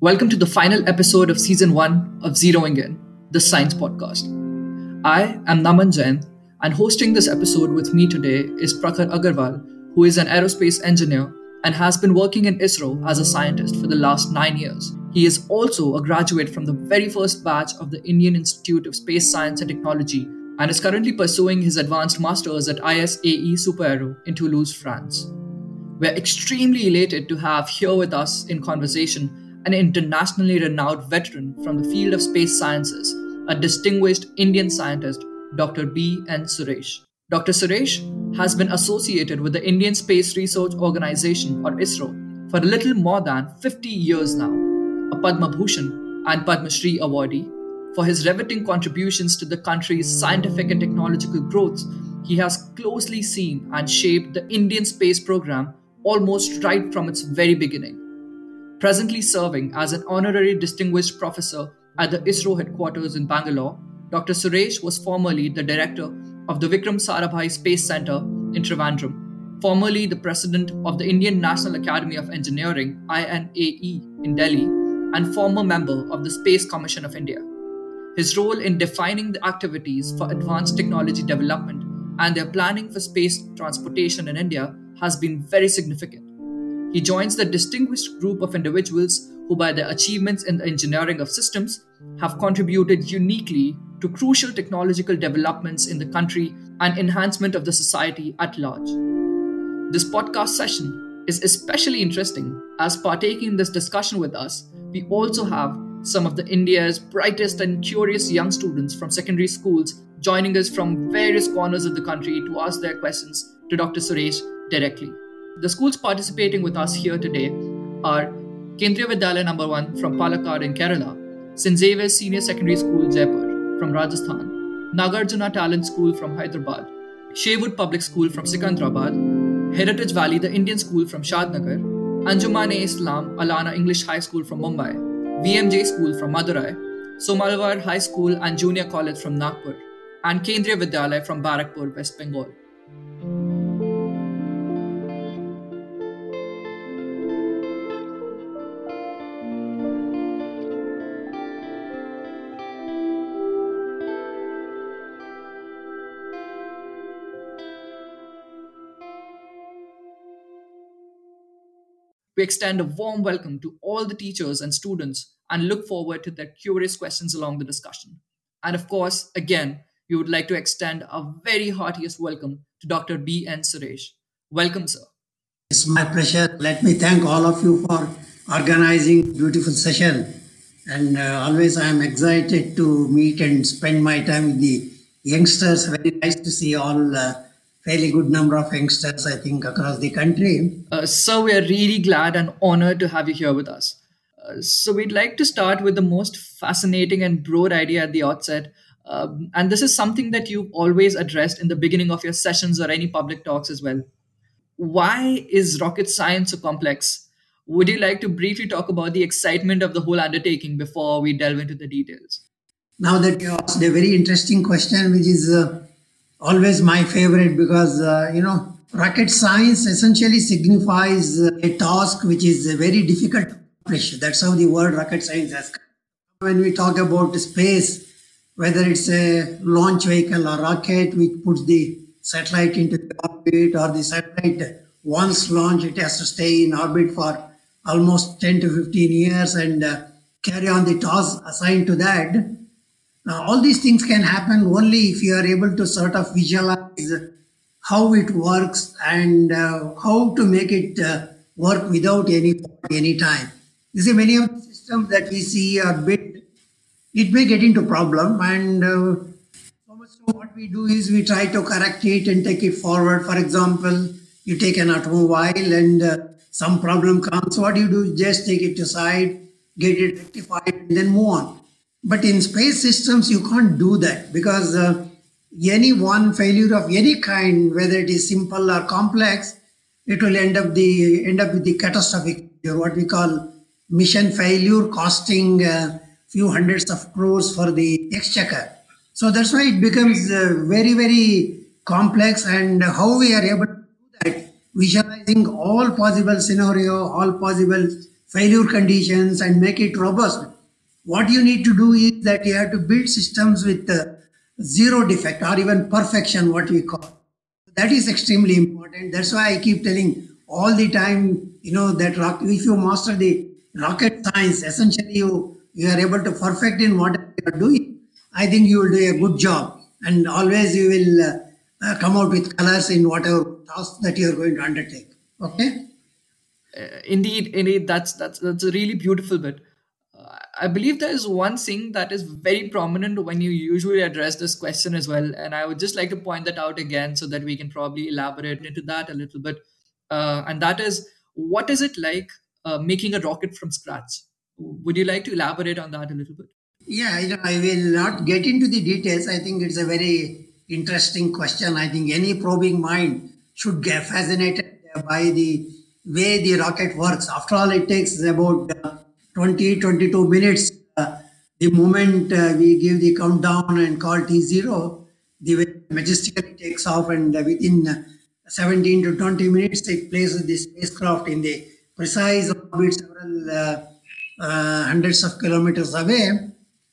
Welcome to the final episode of season one of Zeroing In, the science podcast. I am Naman Jain, and hosting this episode with me today is Prakhar Agarwal, who is an aerospace engineer and has been working in ISRO as a scientist for the last nine years. He is also a graduate from the very first batch of the Indian Institute of Space Science and Technology and is currently pursuing his advanced masters at ISAE SUPAERO in Toulouse, France. We're extremely elated to have here with us in conversation an internationally renowned veteran from the field of space sciences, a distinguished Indian scientist, Dr. B. N. Suresh. Dr. Suresh has been associated with the Indian Space Research Organization, or ISRO, for a little more than 50 years now, a Padma Bhushan and Padma Shri awardee. For his riveting contributions to the country's scientific and technological growth, he has closely seen and shaped the Indian space program almost right from its very beginning presently serving as an honorary distinguished professor at the ISRO headquarters in Bangalore, Dr. Suresh was formerly the director of the Vikram Sarabhai Space Center in Trivandrum, formerly the president of the Indian National Academy of Engineering INAE in Delhi, and former member of the Space Commission of India. His role in defining the activities for advanced technology development and their planning for space transportation in India has been very significant. He joins the distinguished group of individuals who, by their achievements in the engineering of systems, have contributed uniquely to crucial technological developments in the country and enhancement of the society at large. This podcast session is especially interesting as partaking in this discussion with us, we also have some of the India's brightest and curious young students from secondary schools joining us from various corners of the country to ask their questions to Dr. Suresh directly. The schools participating with us here today are Kendriya Vidyalaya number 1 from Palakkad in Kerala, St. Xavier's Senior Secondary School Jaipur from Rajasthan, Nagarjuna Talent School from Hyderabad, Sherwood Public School from Secunderabad, Heritage Valley the Indian School from Shadnagar, Anjuman Islam Allana English High School from Mumbai, VMJ School from Madurai, Somalwar High School and Junior College from Nagpur, and Kendriya Vidyalaya from Barakpur, West Bengal. We extend a warm welcome to all the teachers and students and look forward to their curious questions along the discussion. And of course, again, we would like to extend a very heartiest welcome to Dr. B. N. Suresh. Welcome, sir. It's my pleasure. Let me thank all of you for organizing beautiful session. And uh, always I am excited to meet and spend my time with the youngsters. Very nice to see all uh, fairly good number of youngsters, I think, across the country. Uh, so we are really glad and honored to have you here with us. Uh, so we'd like to start with the most fascinating and broad idea at the outset. Um, and this is something that you've always addressed in the beginning of your sessions or any public talks as well. Why is rocket science so complex? Would you like to briefly talk about the excitement of the whole undertaking before we delve into the details? Now that you asked a very interesting question, which is uh, always my favorite because uh, you know rocket science essentially signifies uh, a task which is a very difficult accomplish. That's how the word rocket science has come. When we talk about space whether it's a launch vehicle or rocket which puts the satellite into the orbit or the satellite once launched it has to stay in orbit for almost 10 to 15 years and uh, carry on the task assigned to that now, all these things can happen only if you are able to sort of visualize how it works and uh, how to make it uh, work without any any time. You see, many of the systems that we see are bit, it may get into problem and uh, so so what we do is we try to correct it and take it forward. For example, you take an automobile and uh, some problem comes. What do you do? Just take it aside, get it rectified, and then move on but in space systems, you can't do that because uh, any one failure of any kind, whether it is simple or complex, it will end up the end up with the catastrophic, or what we call mission failure, costing a uh, few hundreds of crores for the exchequer. So that's why it becomes uh, very very complex, and how we are able to do that, visualizing all possible scenario, all possible failure conditions and make it robust. What you need to do is that you have to build systems with uh, zero defect or even perfection, what we call. That is extremely important. That's why I keep telling all the time, you know, that rock, if you master the rocket science, essentially you, you are able to perfect in what you are doing. I think you will do a good job and always you will uh, uh, come out with colors in whatever task that you are going to undertake. Okay. Uh, indeed, indeed, that's that's that's a really beautiful bit. I believe there is one thing that is very prominent when you usually address this question as well, and I would just like to point that out again so that we can probably elaborate into that a little bit. Uh, and that is, what is it like uh, making a rocket from scratch? Would you like to elaborate on that a little bit? Yeah, you know, I will not get into the details. I think it's a very interesting question. I think any probing mind should get fascinated by the way the rocket works. After all, it takes about uh, 20, 22 minutes. Uh, the moment uh, we give the countdown and call T0, the majestically takes off, and within 17 to 20 minutes, it places the spacecraft in the precise orbit several uh, uh, hundreds of kilometers away.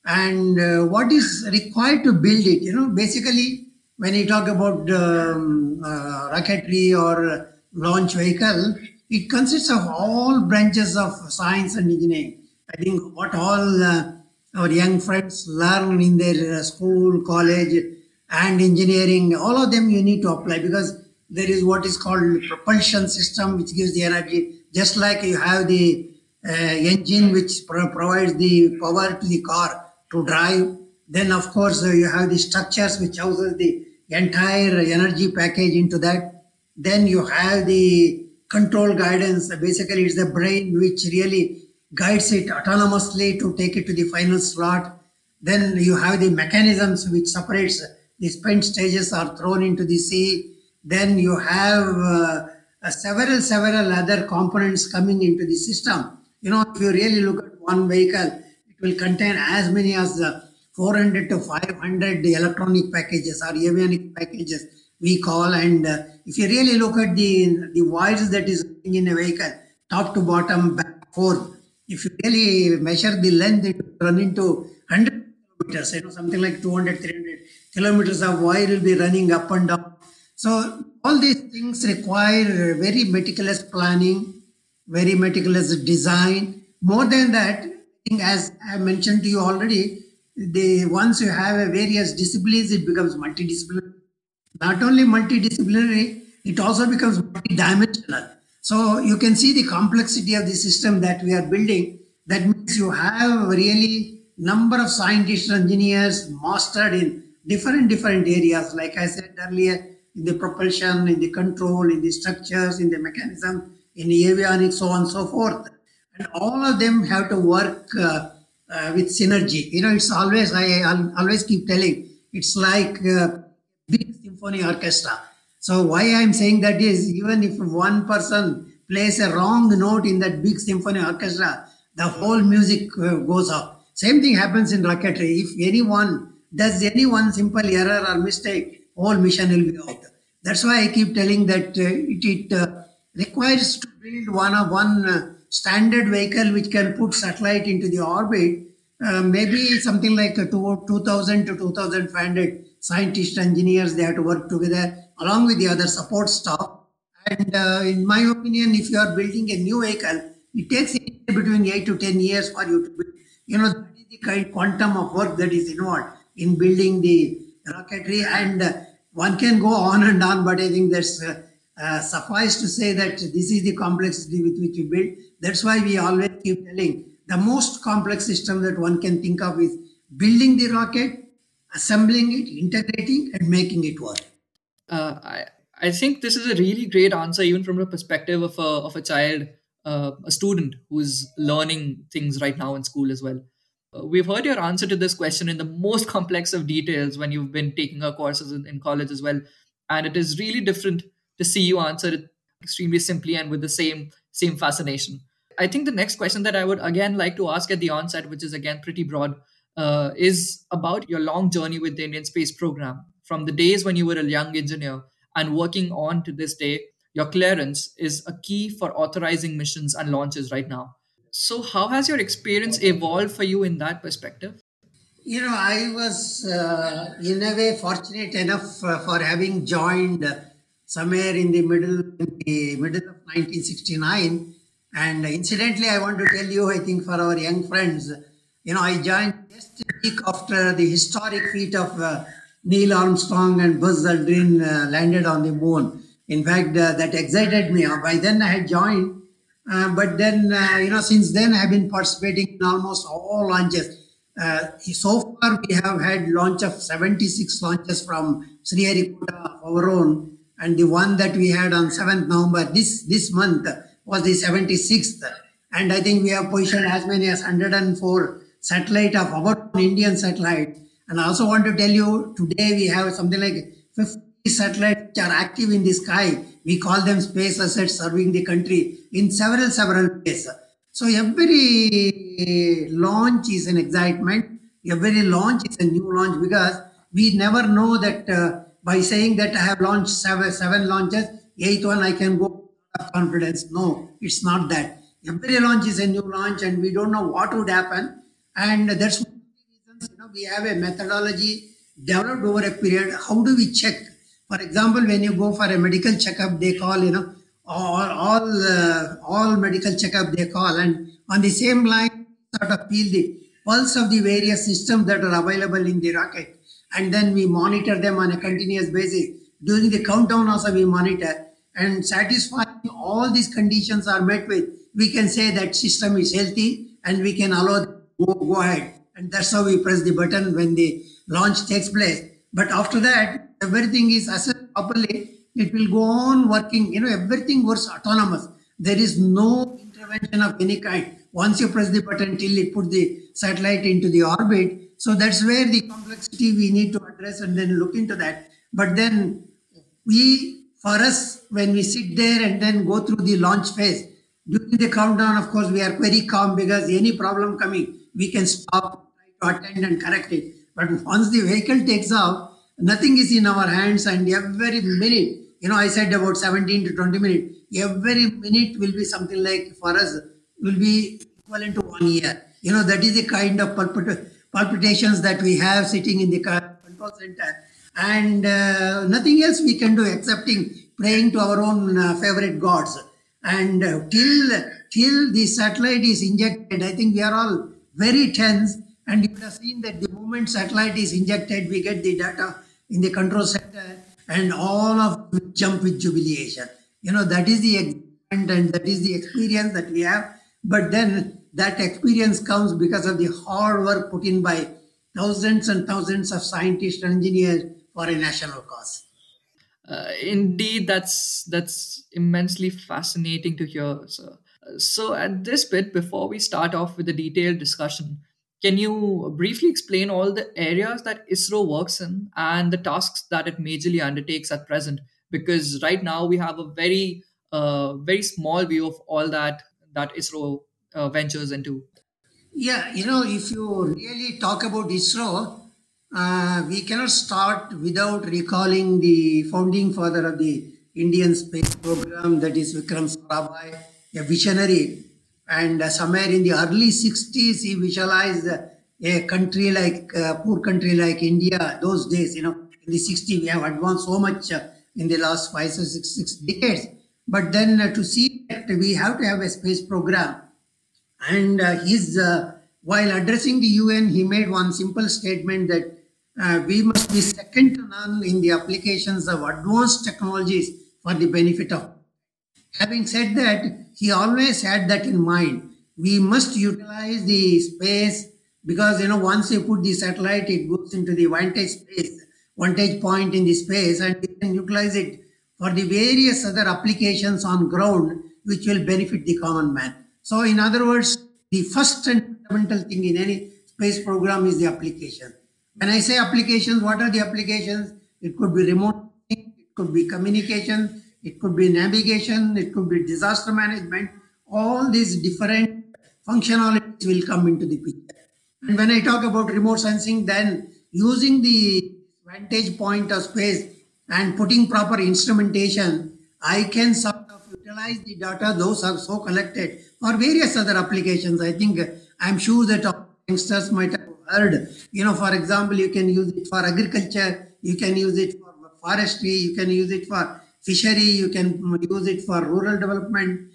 And uh, what is required to build it? You know, basically, when you talk about um, uh, rocketry or launch vehicle, it consists of all branches of science and engineering. I think what all uh, our young friends learn in their uh, school, college, and engineering, all of them you need to apply because there is what is called propulsion system, which gives the energy. Just like you have the uh, engine, which pro- provides the power to the car to drive. Then, of course, uh, you have the structures which houses the entire energy package into that. Then you have the control guidance. Basically, it's the brain which really guides it autonomously to take it to the final slot. Then you have the mechanisms which separates the spent stages are thrown into the sea. Then you have uh, several several other components coming into the system. You know, if you really look at one vehicle, it will contain as many as uh, 400 to 500 electronic packages or avionic packages we call and uh, if you really look at the the wires that is in a vehicle top to bottom back forth if you really measure the length it will run into 100 kilometers you know something like 200 300 kilometers of wire will be running up and down so all these things require very meticulous planning very meticulous design more than that as i mentioned to you already the once you have a various disciplines, it becomes multidisciplinary. Not only multidisciplinary, it also becomes multidimensional. So you can see the complexity of the system that we are building. That means you have really number of scientists, engineers mastered in different different areas. Like I said earlier, in the propulsion, in the control, in the structures, in the mechanism, in the avionics, so on and so forth. And all of them have to work. Uh, uh, with synergy. You know, it's always, I I'll always keep telling, it's like big symphony orchestra. So why I'm saying that is even if one person plays a wrong note in that big symphony orchestra, the whole music uh, goes off. Same thing happens in rocketry. If anyone does any one simple error or mistake, whole mission will be out. That's why I keep telling that uh, it, it uh, requires to build one of one uh, standard vehicle which can put satellite into the orbit, uh, maybe something like two, 2000 to 2500 scientists, engineers, they have to work together along with the other support staff. And uh, in my opinion, if you are building a new vehicle, it takes between 8 to 10 years for you to build. You know, that is the kind quantum of work that is involved in building the rocketry. And uh, one can go on and on, but I think that's uh, uh, suffice to say that this is the complexity with which we build. That's why we always keep telling the most complex system that one can think of is building the rocket, assembling it, integrating, and making it work. Uh, I I think this is a really great answer, even from the perspective of a of a child, uh, a student who's learning things right now in school as well. Uh, we've heard your answer to this question in the most complex of details when you've been taking our courses in, in college as well, and it is really different to see you answer it extremely simply and with the same same fascination. I think the next question that I would again like to ask at the onset, which is again pretty broad, uh, is about your long journey with the Indian Space Program. From the days when you were a young engineer and working on to this day, your clearance is a key for authorizing missions and launches right now. So, how has your experience evolved for you in that perspective? You know, I was uh, in a way fortunate enough uh, for having joined somewhere in the middle in the middle of 1969. And incidentally, I want to tell you, I think for our young friends, you know, I joined just a week after the historic feat of uh, Neil Armstrong and Buzz Aldrin uh, landed on the moon. In fact, uh, that excited me. By then, I had joined, uh, but then, uh, you know, since then, I have been participating in almost all launches uh, so far, we have had launch of 76 launches from Sriharikota, our own, and the one that we had on 7th November this, this month was the 76th. And I think we have positioned as many as 104 satellite of our Indian satellite. And I also want to tell you today we have something like 50 satellites which are active in the sky. We call them space assets serving the country in several, several ways. So every launch is an excitement. Every launch is a new launch because we never know that uh, by saying that I have launched seven, seven launches, eighth one I can go with confidence. No, it's not that. Every launch is a new launch and we don't know what would happen. And that's one reasons, you know, we have a methodology developed over a period. How do we check? For example, when you go for a medical checkup, they call, you know, all all uh, all medical checkup they call and on the same line sort of feel the pulse of the various systems that are available in the rocket and then we monitor them on a continuous basis during the countdown also we monitor and satisfying all these conditions are met with we can say that system is healthy and we can allow go, go ahead and that's how we press the button when the launch takes place but after that everything is assessed properly it will go on working. You know, everything works autonomous. There is no intervention of any kind. Once you press the button till it put the satellite into the orbit. So that's where the complexity we need to address and then look into that. But then we, for us, when we sit there and then go through the launch phase, during the countdown, of course, we are very calm because any problem coming, we can stop, try to attend and correct it. But once the vehicle takes off, nothing is in our hands and every minute you know, I said about 17 to 20 minutes. Every minute will be something like for us will be equivalent to one year. You know, that is the kind of palpit- palpitations that we have sitting in the control center. And uh, nothing else we can do excepting praying to our own uh, favorite gods. And uh, till till the satellite is injected, I think we are all very tense. And you have seen that the moment satellite is injected, we get the data in the control center and all of jump with jubilation. You know, that is the excitement and that is the experience that we have. But then that experience comes because of the hard work put in by thousands and thousands of scientists and engineers for a national cause. Uh, indeed, that's that's immensely fascinating to hear, sir. So, at this bit, before we start off with the detailed discussion, can you briefly explain all the areas that ISRO works in and the tasks that it majorly undertakes at present? Because right now we have a very, uh, very small view of all that that ISRO uh, ventures into. Yeah, you know, if you really talk about ISRO, uh, we cannot start without recalling the founding father of the Indian space program, that is Vikram Sarabhai, a visionary and uh, somewhere in the early 60s, he visualized a country like, uh, poor country like India, those days, you know, in the 60s, we have advanced so much uh, in the last five or six, six decades. But then uh, to see that we have to have a space program. And uh, he's, uh, while addressing the UN, he made one simple statement that uh, we must be second to none in the applications of advanced technologies for the benefit of. Having said that, he always had that in mind. We must utilize the space because you know once you put the satellite, it goes into the vantage space, vantage point in the space, and you can utilize it for the various other applications on ground which will benefit the common man. So, in other words, the first and fundamental thing in any space program is the application. When I say applications, what are the applications? It could be remote, it could be communication, it could be navigation, it could be disaster management. All these different functionalities will come into the picture. And when I talk about remote sensing, then using the vantage point of space and putting proper instrumentation, I can sort of utilize the data, those are so collected for various other applications. I think I'm sure that youngsters might have heard. You know, for example, you can use it for agriculture, you can use it for forestry, you can use it for fishery, you can use it for rural development,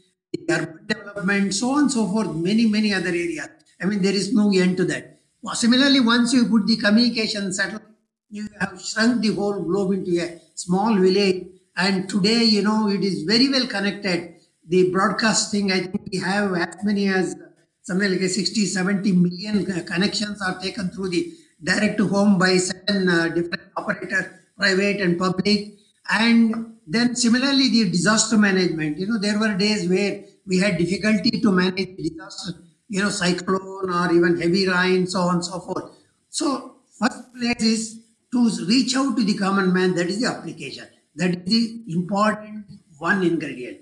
urban development, so on and so forth, many, many other areas. I mean, there is no end to that. Well, similarly, once you put the communication satellite, you have shrunk the whole globe into a small village. And today, you know, it is very well connected. The broadcasting, I think we have as many as something like a 60, 70 million connections are taken through the direct to home by certain uh, different operators, private and public. And then similarly, the disaster management. You know, there were days where we had difficulty to manage disaster, you know, cyclone or even heavy rain, so on and so forth. So first place is to reach out to the common man. That is the application. That is the important one ingredient.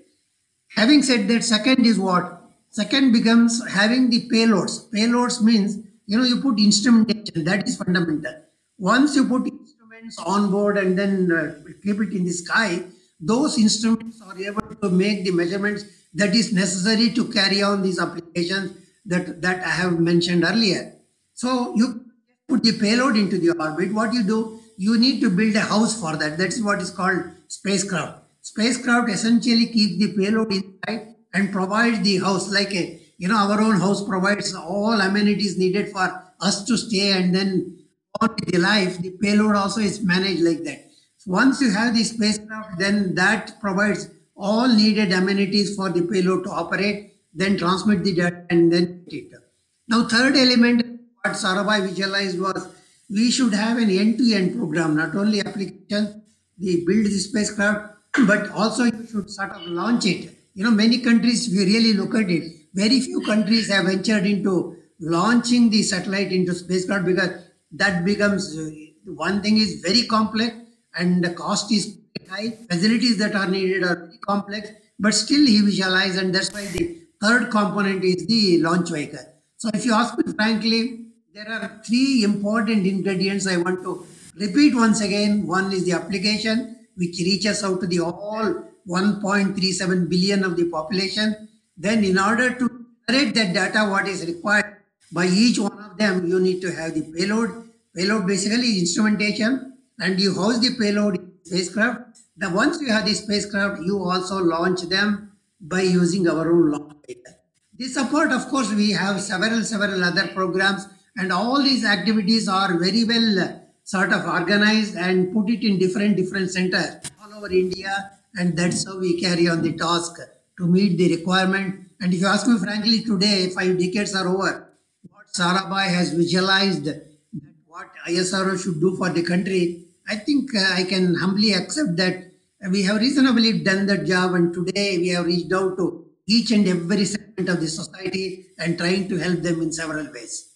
Having said that, second is what? Second becomes having the payloads. Payloads means, you know, you put instrumentation. That is fundamental. Once you put instruments on board and then uh, keep it in the sky, those instruments are able to make the measurements that is necessary to carry on these applications that, that I have mentioned earlier. So you put the payload into the orbit. What you do, you need to build a house for that. That's what is called spacecraft. Spacecraft essentially keeps the payload inside and provides the house like a, you know, our own house provides all amenities needed for us to stay and then on with the life. The payload also is managed like that. Once you have the spacecraft, then that provides all needed amenities for the payload to operate, then transmit the data and then it. Now, third element, what Sarabhai visualized was we should have an end-to-end program, not only application, the build the spacecraft, but also you should sort of launch it. You know, many countries, we really look at it, very few countries have ventured into launching the satellite into spacecraft because that becomes uh, one thing is very complex and the cost is high. Facilities that are needed are very complex, but still he visualized, and that's why the third component is the launch vehicle. So if you ask me frankly, there are three important ingredients I want to repeat once again. One is the application, which reaches out to the all 1.37 billion of the population. Then in order to generate that data, what is required by each one of them, you need to have the payload. Payload basically instrumentation and you house the payload in spacecraft. The once you have the spacecraft, you also launch them by using our own launch vehicle. This support, of course, we have several, several other programs and all these activities are very well sort of organized and put it in different, different centers all over India. And that's how we carry on the task to meet the requirement. And if you ask me frankly, today, five decades are over, what Sarabhai has visualized that what ISRO should do for the country I think uh, I can humbly accept that we have reasonably done that job, and today we have reached out to each and every segment of the society and trying to help them in several ways.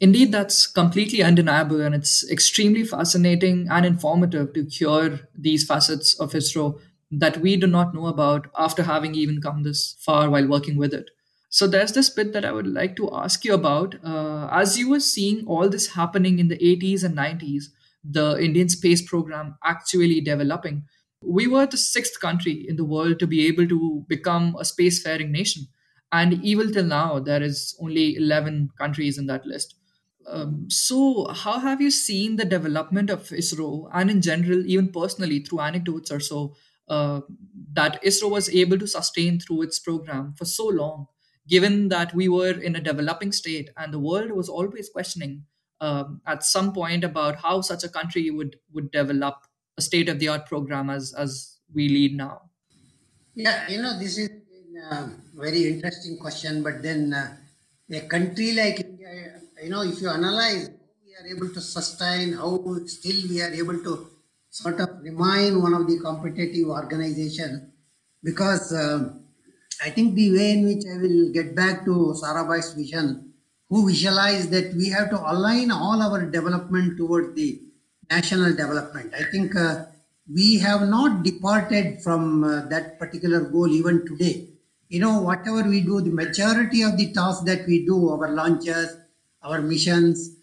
Indeed, that's completely undeniable, and it's extremely fascinating and informative to hear these facets of ISRO that we do not know about after having even come this far while working with it. So there's this bit that I would like to ask you about. Uh, as you were seeing all this happening in the 80s and 90s, the Indian space program actually developing. We were the sixth country in the world to be able to become a spacefaring nation. And even till now, there is only 11 countries in that list. Um, so, how have you seen the development of ISRO and in general, even personally, through anecdotes or so, uh, that ISRO was able to sustain through its program for so long, given that we were in a developing state and the world was always questioning um, at some point about how such a country would would develop a state of the art program as as we lead now? Yeah you know this is a very interesting question but then uh, a country like india you know if you analyze we are able to sustain how still we are able to sort of remain one of the competitive organization because um, I think the way in which I will get back to Sarabhai's vision who visualize that we have to align all our development towards the national development. I think uh, we have not departed from uh, that particular goal even today. You know, whatever we do, the majority of the tasks that we do, our launches, our missions,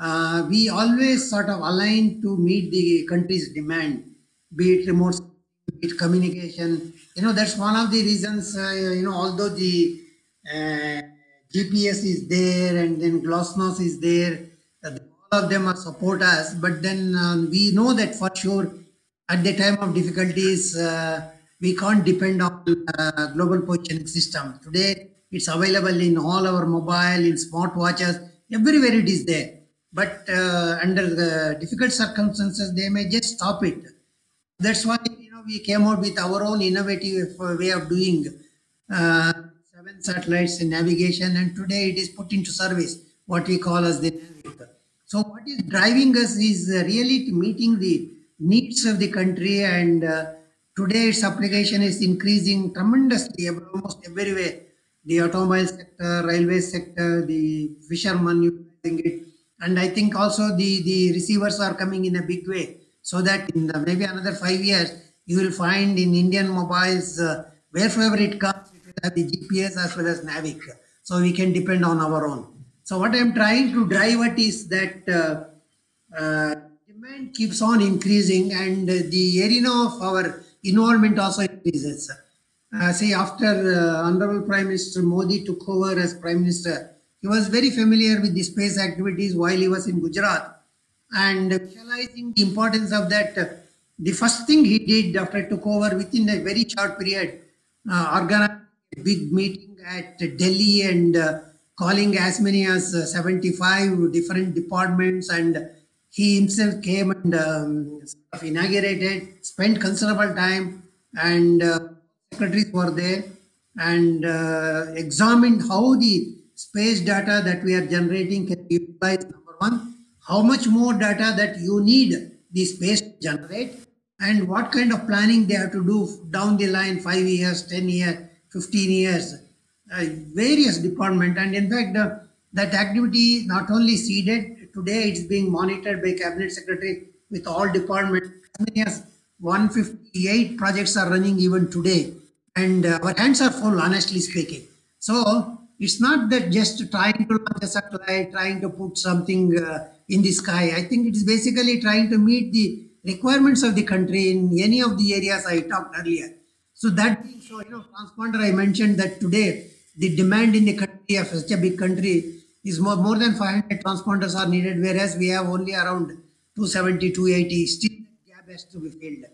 uh, we always sort of align to meet the country's demand, be it remote be it communication. You know, that's one of the reasons, uh, you know, although the uh, GPS is there and then GLONASS is there, uh, all of them are support us, but then uh, we know that for sure at the time of difficulties, uh, we can't depend on uh, global positioning system. Today, it's available in all our mobile, in smartwatches, everywhere it is there. But uh, under the difficult circumstances, they may just stop it. That's why you know we came out with our own innovative uh, way of doing uh, seven satellites in navigation, and today it is put into service. What we call as the navigator. So what is driving us is uh, really meeting the needs of the country and uh, today its application is increasing tremendously almost everywhere the automobile sector railway sector the fishermen using it. And i think also the the receivers are coming in a big way so that in the, maybe another five years you will find in indian mobiles uh, wherever it comes it will have the gps as well as navic so we can depend on our own. So what i'm trying to drive at is that uh, uh, demand keeps on increasing and the arena of our involvement also increases. Uh, see, after uh, Honorable Prime Minister Modi took over as Prime Minister, he was very familiar with the space activities while he was in Gujarat. And visualizing the importance of that, uh, the first thing he did after he took over within a very short period, uh, organized a big meeting at Delhi and uh, calling as many as uh, 75 different departments and he himself came and um, inaugurated, spent considerable time, and secretaries were there and uh, examined how the space data that we are generating can be utilized. Number one, how much more data that you need the space to generate, and what kind of planning they have to do down the line, five years, ten years, fifteen years, uh, various department, and in fact. Uh, that activity not only seeded Today it's being monitored by cabinet secretary with all departments. As many as 158 projects are running even today. And uh, our hands are full, honestly speaking. So it's not that just trying to launch a satellite, trying to put something uh, in the sky. I think it is basically trying to meet the requirements of the country in any of the areas I talked earlier. So that being so, you know, transponder, I mentioned that today the demand in the country of such a big country is more, more than 500 transponders are needed, whereas we have only around 270, 280. Still, gap has to be filled.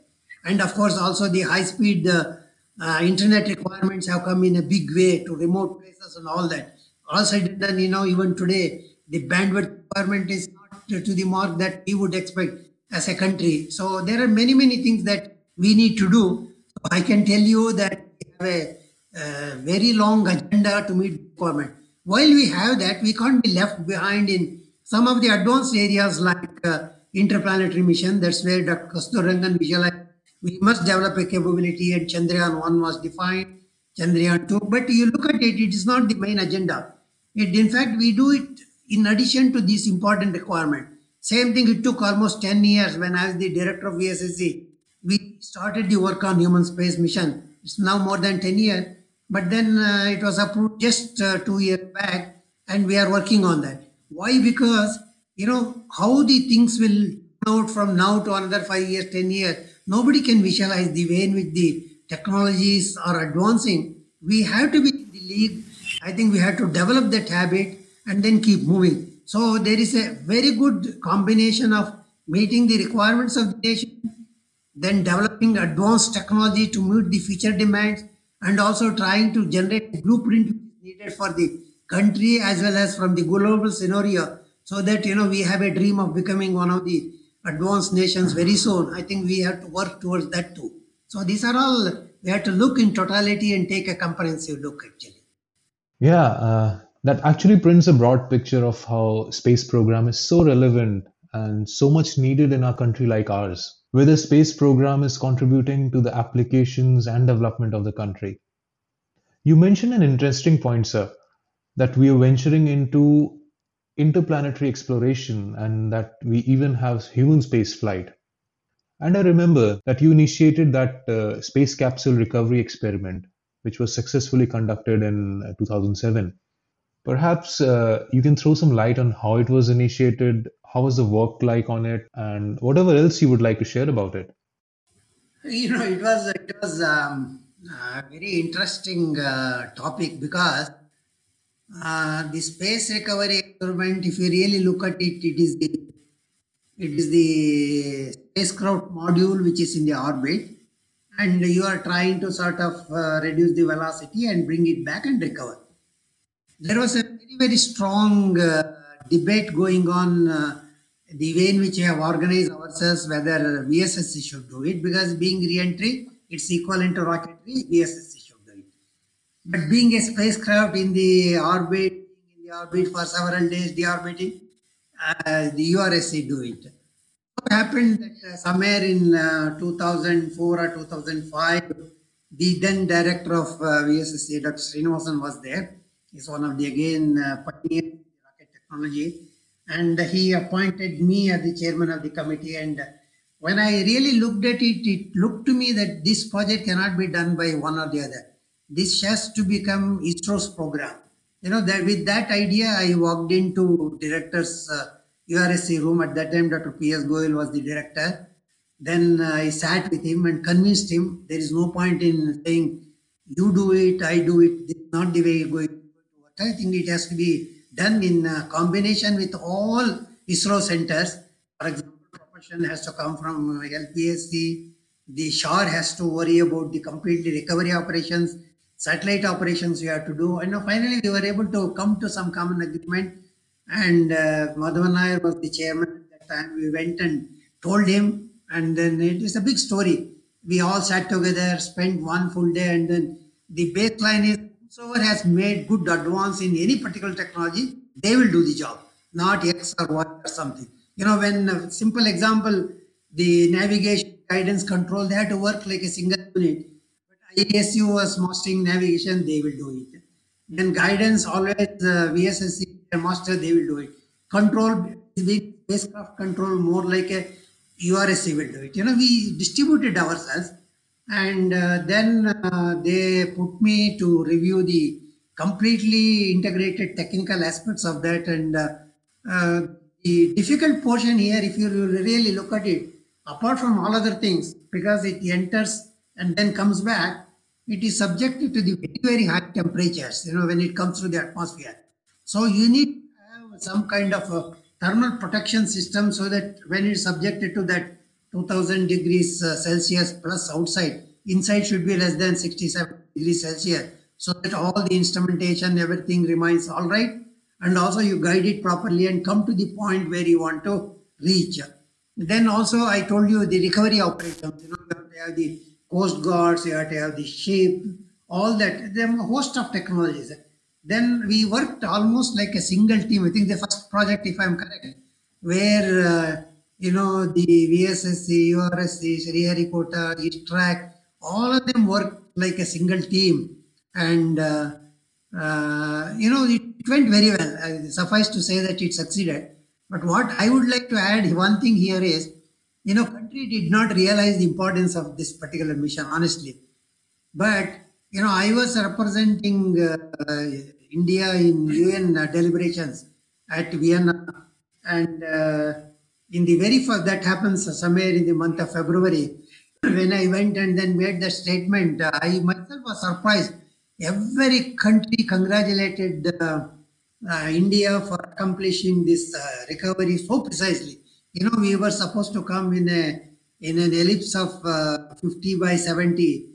And of course, also the high speed uh, uh, internet requirements have come in a big way to remote places and all that. Also, then, you know, even today, the bandwidth requirement is not to the mark that we would expect as a country. So, there are many, many things that we need to do. So I can tell you that we have a uh, very long agenda to meet requirement while we have that, we can't be left behind in some of the advanced areas like uh, interplanetary mission. That's where Dr. Kasturirangan visualized. We must develop a capability, and Chandrayaan 1 was defined, Chandrayaan 2. But you look at it, it is not the main agenda. It, in fact, we do it in addition to this important requirement. Same thing, it took almost 10 years when I was the director of VSSC. We started the work on human space mission. It's now more than 10 years but then uh, it was approved just uh, two years back, and we are working on that. Why? Because you know how the things will out from now to another five years, ten years. Nobody can visualize the way in which the technologies are advancing. We have to be in the league. I think we have to develop that habit and then keep moving. So there is a very good combination of meeting the requirements of the nation, then developing advanced technology to meet the future demands, and also trying to generate blueprint needed for the country as well as from the global scenario so that you know we have a dream of becoming one of the advanced nations very soon. I think we have to work towards that too. So these are all we have to look in totality and take a comprehensive look actually. Yeah uh, that actually prints a broad picture of how space program is so relevant and so much needed in a country like ours. Where the space program is contributing to the applications and development of the country. You mentioned an interesting point, sir, that we are venturing into interplanetary exploration and that we even have human space flight. And I remember that you initiated that uh, space capsule recovery experiment, which was successfully conducted in uh, 2007. Perhaps uh, you can throw some light on how it was initiated, how was the work like on it, and whatever else you would like to share about it. You know, it was it was um, a very interesting uh, topic because uh, the space recovery experiment, if you really look at it, it is the it is the spacecraft module which is in the orbit, and you are trying to sort of uh, reduce the velocity and bring it back and recover. There was a very very strong uh, debate going on. Uh, the way in which we have organized ourselves, whether VSSC should do it, because being re-entry, it's equivalent to rocketry, VSSC. But being a spacecraft in the orbit, in the orbit for several days, deorbiting, uh, the URSC do it. What happened that uh, somewhere in uh, 2004 or 2005, the then director of uh, VSSC, Dr. Srinivasan, was there. He's one of the again uh, rocket technology and he appointed me as the chairman of the committee and when i really looked at it it looked to me that this project cannot be done by one or the other this has to become isro's program you know that with that idea i walked into director's uh, ursc room at that time dr ps goel was the director then uh, i sat with him and convinced him there is no point in saying you do it i do it this is not the way going to work i think it has to be done in uh, combination with all ISRO centers. For example, propulsion has to come from LPSC. The SHAR has to worry about the complete recovery operations. Satellite operations we have to do. And finally, we were able to come to some common agreement. And uh, Madhavan Nair was the chairman at that time. We went and told him. And then it is a big story. We all sat together, spent one full day, and then the baseline is whoever has made good advance in any particular technology, they will do the job, not X or Y or something. You know, when a simple example, the navigation guidance control, they had to work like a single unit. IISU was mastering navigation, they will do it. Then guidance, always uh, VSSC master, they will do it. Control, spacecraft control, more like a URSC will do it. You know, we distributed ourselves and uh, then uh, they put me to review the completely integrated technical aspects of that and uh, uh, the difficult portion here if you really look at it apart from all other things because it enters and then comes back it is subjected to the very very high temperatures you know when it comes through the atmosphere so you need some kind of a thermal protection system so that when it's subjected to that 2000 degrees uh, Celsius plus outside. Inside should be less than 67 degrees Celsius so that all the instrumentation, everything remains all right. And also you guide it properly and come to the point where you want to reach. Then also I told you the recovery operations, you know, have have the coast guards, you have to have the ship, all that. There are a host of technologies. Then we worked almost like a single team. I think the first project, if I'm correct, where uh, you know, the VSSC, URSC, Sriharikota, ISTRAC, all of them worked like a single team. And, uh, uh, you know, it, it, went very well. Uh, suffice to say that it succeeded. But what I would like to add, one thing here is, you know, country did not realize the importance of this particular mission, honestly. But, you know, I was representing uh, India in UN deliberations at Vienna. And uh, in the very first, that happens somewhere in the month of February. When I went and then made the statement, I myself was surprised. Every country congratulated uh, uh, India for accomplishing this uh, recovery so precisely. You know, we were supposed to come in a in an ellipse of uh, 50 by 70.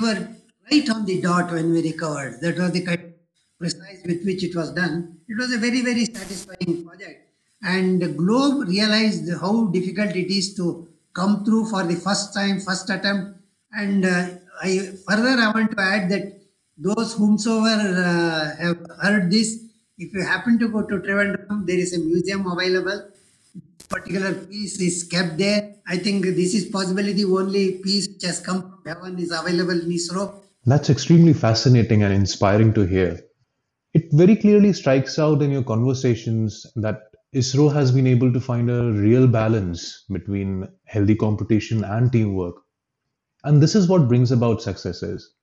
We were right on the dot when we recovered. That was the kind of precise with which it was done. It was a very, very satisfying project and the globe realized how difficult it is to come through for the first time first attempt and uh, i further i want to add that those whomsoever uh, have heard this if you happen to go to Trivandrum, there is a museum available particular piece is kept there i think this is possibly the only piece which has come from heaven is available in isro that's extremely fascinating and inspiring to hear it very clearly strikes out in your conversations that ISRO has been able to find a real balance between healthy competition and teamwork. And this is what brings about successes.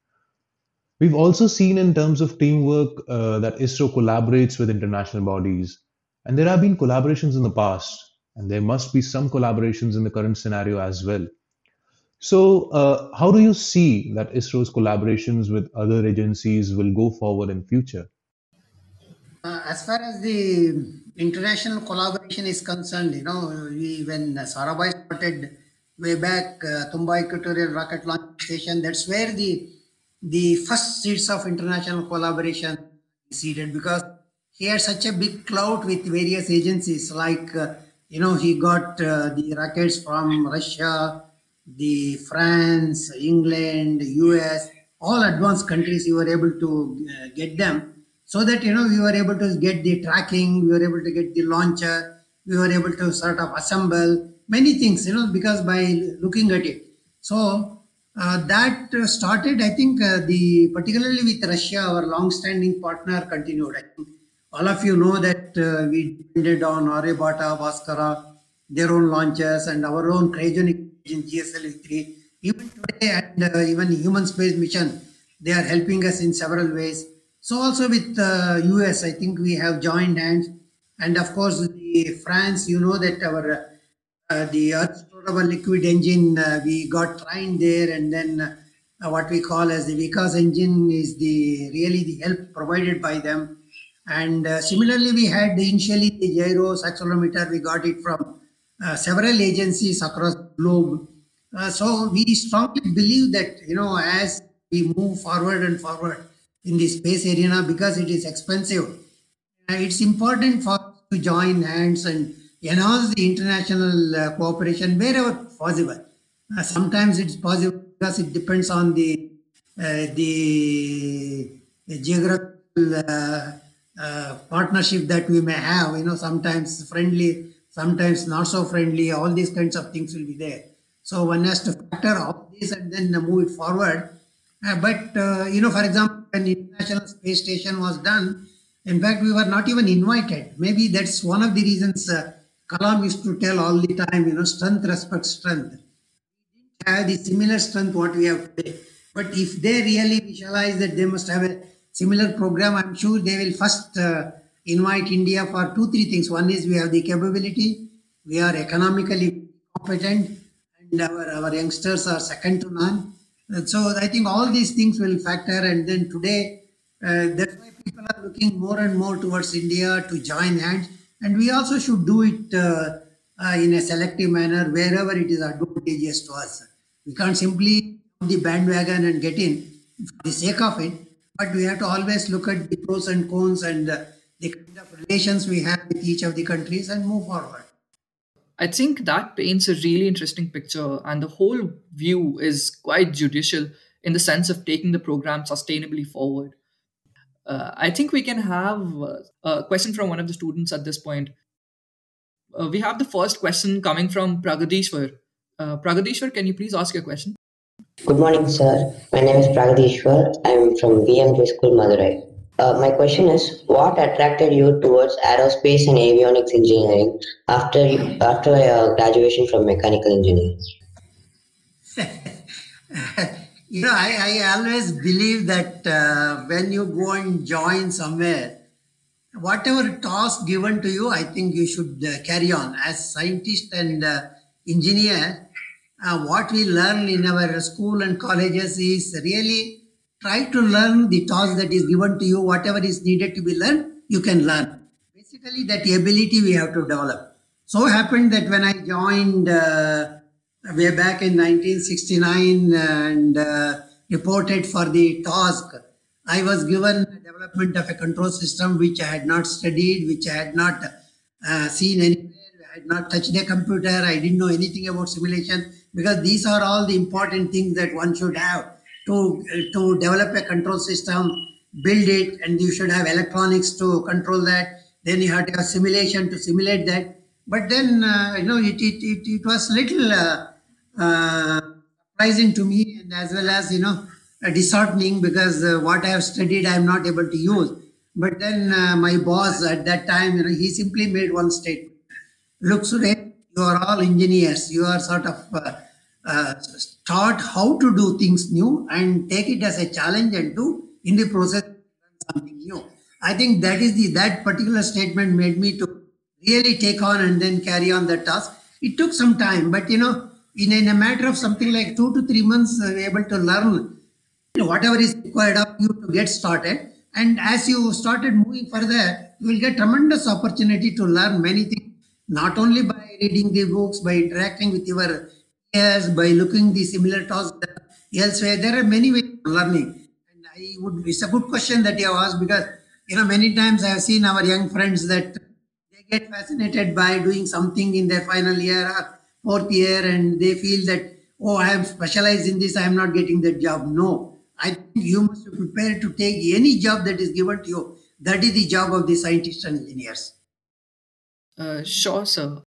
We've also seen in terms of teamwork uh, that ISRO collaborates with international bodies. And there have been collaborations in the past, and there must be some collaborations in the current scenario as well. So, uh, how do you see that ISRO's collaborations with other agencies will go forward in future? Uh, as far as the international collaboration is concerned, you know, we, when Sarabhai started way back, uh, Thumba Equatorial Rocket Launch Station, that's where the the first seeds of international collaboration seeded because he had such a big clout with various agencies like uh, you know he got uh, the rockets from russia the france england us all advanced countries you were able to uh, get them. So that you know we were able to get the tracking we were able to get the launcher we were able to sort of assemble many things you know because by looking at it. So uh, that started i think uh, the particularly with russia our long standing partner continued i think all of you know that uh, we depended on Aryabhata, Bhaskara, their own launches, and our own cryogenic in GSLV3. Even today, and uh, even human space mission, they are helping us in several ways. So also with uh, US, I think we have joined hands, and of course the France. You know that our uh, the Earth storable liquid engine uh, we got trained there, and then uh, what we call as the Vikas engine is the really the help provided by them and uh, similarly, we had initially the gyros accelerometer, we got it from uh, several agencies across the globe. Uh, so we strongly believe that, you know, as we move forward and forward in the space arena, because it is expensive, uh, it's important for us to join hands and enhance the international uh, cooperation wherever possible. Uh, sometimes it's possible because it depends on the the, the geographical uh, partnership that we may have you know sometimes friendly sometimes not so friendly all these kinds of things will be there. So one has to factor all this and then move it forward. Uh, but uh, you know for example when international space station was done in fact we were not even invited. Maybe that's one of the reasons uh, kalam used to tell all the time you know strength respects strength. We didn't have the similar strength what we have today. But if they really visualize that they must have a similar program, I'm sure they will first uh, invite India for two, three things. One is we have the capability, we are economically competent, and our, our youngsters are second to none. And so I think all these things will factor. And then today, uh, that's why people are looking more and more towards India to join hands. And we also should do it uh, uh in a selective manner wherever it is advantageous to us. We can't simply the bandwagon and get in for the sake of it but we have to always look at the pros and cons and uh, the kind of relations we have with each of the countries and move forward. I think that paints a really interesting picture, and the whole view is quite judicial in the sense of taking the program sustainably forward. Uh, I think we can have uh, a question from one of the students at this point. Uh, we have the first question coming from Pragadishwar. Uh, Pragadishwar, can you please ask your question? Good morning, sir. My name is Pragadishwar. I'm from VMJ School, Madurai. Uh, my question is, what attracted you towards aerospace and avionics engineering after after uh, graduation from mechanical engineering? you know, I, I always believe that uh, when you go and join somewhere, whatever task given to you, I think you should uh, carry on. As scientist and uh, engineer, uh, what we learn in our school and colleges is really try to learn the task that is given to you, whatever is needed to be learned, you can learn. Basically, that ability we have to develop. So happened that when I joined uh, way back in 1969 and uh, reported for the task, I was given development of a control system which I had not studied, which I had not uh, seen I had not touched a computer, I didn't know anything about simulation because these are all the important things that one should have to to develop a control system build it and you should have electronics to control that. Then you have to have simulation to simulate that. But then uh, you know it it, it, it was little uh, uh, surprising to me and as well as you know disheartening because uh, what i have studied i am not able to use. But then uh, my boss at that time you know he simply made one statement look Suresh, you are all engineers you are sort of uh, uh, start how to do things new and take it as a challenge and do in the process something new. I think that is the that particular statement made me to really take on and then carry on the task. It took some time, but you know, in, in a matter of something like two to three months, uh, able to learn whatever is required of you to get started. And as you started moving further, you will get tremendous opportunity to learn many things, not only by reading the books, by interacting with your peers, by looking the similar tasks elsewhere. There are many ways of learning. And I would, it's a good question that you have asked because, you know, many times I have seen our young friends that they get fascinated by doing something in their final year or fourth year and they feel that, oh, I am specialized in this, I am not getting that job. No, I think you must be prepared to take any job that is given to you. That is the job of the scientists and engineers. Uh, sure, sir.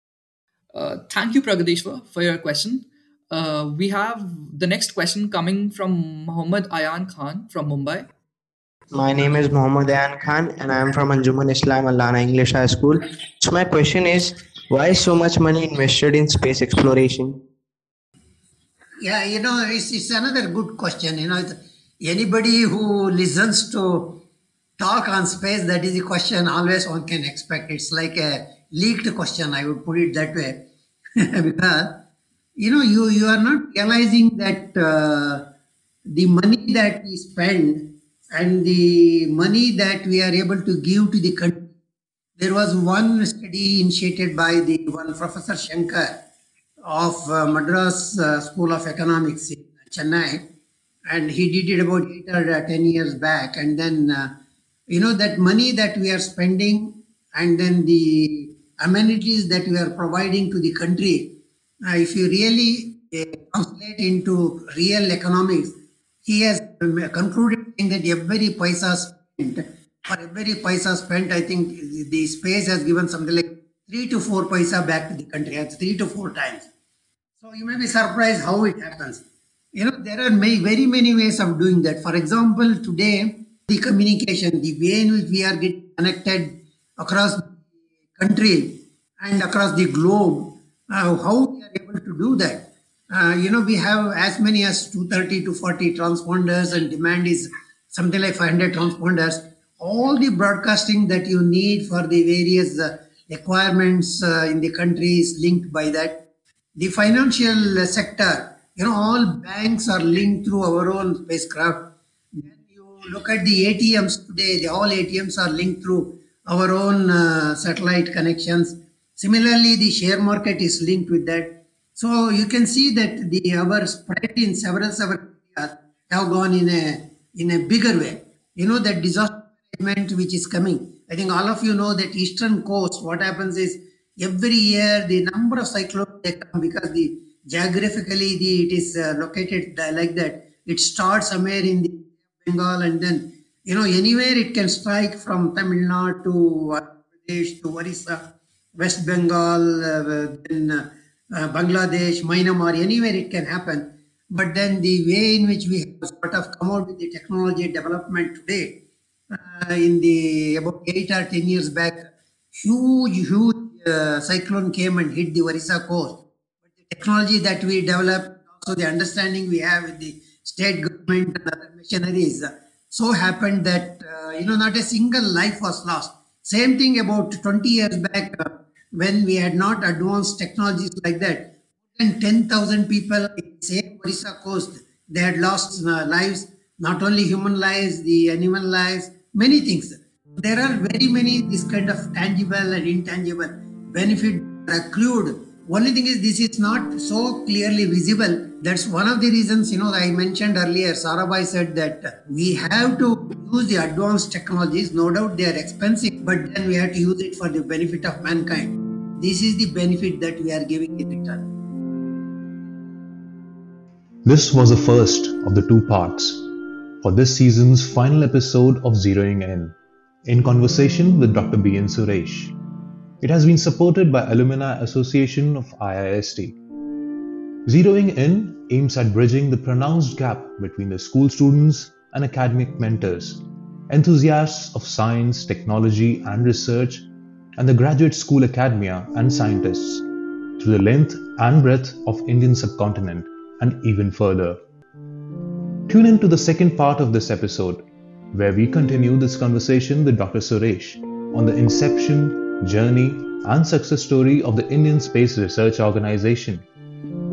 Uh, thank you, Pragadishwar, for your question. Uh, we have the next question coming from Muhammad Ayan Khan from Mumbai. My name is Muhammad Ayan Khan and I am from Anjuman Islam Allana English High School. So my question is, why is so much money invested in space exploration? Yeah, you know, it's, it's another good question. You know, anybody who listens to talk on space, that is a question always one can expect. It's like a leaked question, I would put it that way. because you know you you are not realizing that uh, the money that we spend and the money that we are able to give to the country. There was one study initiated by the one professor shankar of uh, madras uh, school of economics in chennai. And he did it about 8 or uh, 10 years back. And then uh, you know that money that we are spending and then the amenities that we are providing to the country if you really uh, translate into real economics, he has um, concluded that every paisa spent, for every paisa spent, I think the space has given something like three to four paisa back to the country. That's three to four times. So you may be surprised how it happens. You know, there are many, very many ways of doing that. For example, today, the communication, the way in which we are getting connected across country and across the globe uh, how we are able to do that? Uh, you know, we have as many as 230 to 40 transponders, and demand is something like 500 transponders. All the broadcasting that you need for the various uh, requirements uh, in the country is linked by that. The financial sector, you know, all banks are linked through our own spacecraft. Then you look at the ATMs today, the, all ATMs are linked through our own uh, satellite connections Similarly, the share market is linked with that. So you can see that the our spread in several several areas have gone in a in a bigger way. You know that disaster management which is coming. I think all of you know that eastern coast. What happens is every year the number of cyclones they come because the geographically the it is uh, located like that. It starts somewhere in the Bengal and then you know anywhere it can strike from Tamil Nadu to Pradesh to Orissa West Bengal, uh, then uh, Bangladesh, Myanmar, anywhere it can happen. But then the way in which we have sort of come out with the technology development today, uh, in the about eight or ten years back, huge, huge uh, cyclone came and hit the Orissa coast. But the technology that we developed, also the understanding we have with the state government and other missionaries, so happened that uh, you know not a single life was lost. Same thing about 20 years back uh, when we had not advanced technologies like that. Than 10,000 people in same Orissa coast, they had lost uh, lives, not only human lives, the animal lives, many things. There are very many this kind of tangible and intangible benefit accrued. Only thing is this is not so clearly visible. That's one of the reasons, you know, I mentioned earlier, Sarabhai said that we have to use the advanced technologies. No doubt they are expensive, but then we have to use it for the benefit of mankind. This is the benefit that we are giving in return. This was the first of the two parts for this season's final episode of Zeroing In, in conversation with Dr. B. N. Suresh. It has been supported by Alumni Association of IIST. Zeroing In aims at bridging the pronounced gap between the school students and academic mentors, enthusiasts of science, technology, and research, and the graduate school academia and scientists through the length and breadth of Indian subcontinent and even further. Tune in to the second part of this episode, where we continue this conversation with Dr. Suresh on the inception, journey, and success story of the Indian Space Research Organization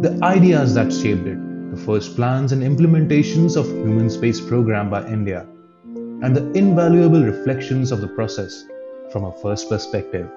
the ideas that shaped it, the first plans and implementations of human space program by India, and the invaluable reflections of the process from a first perspective.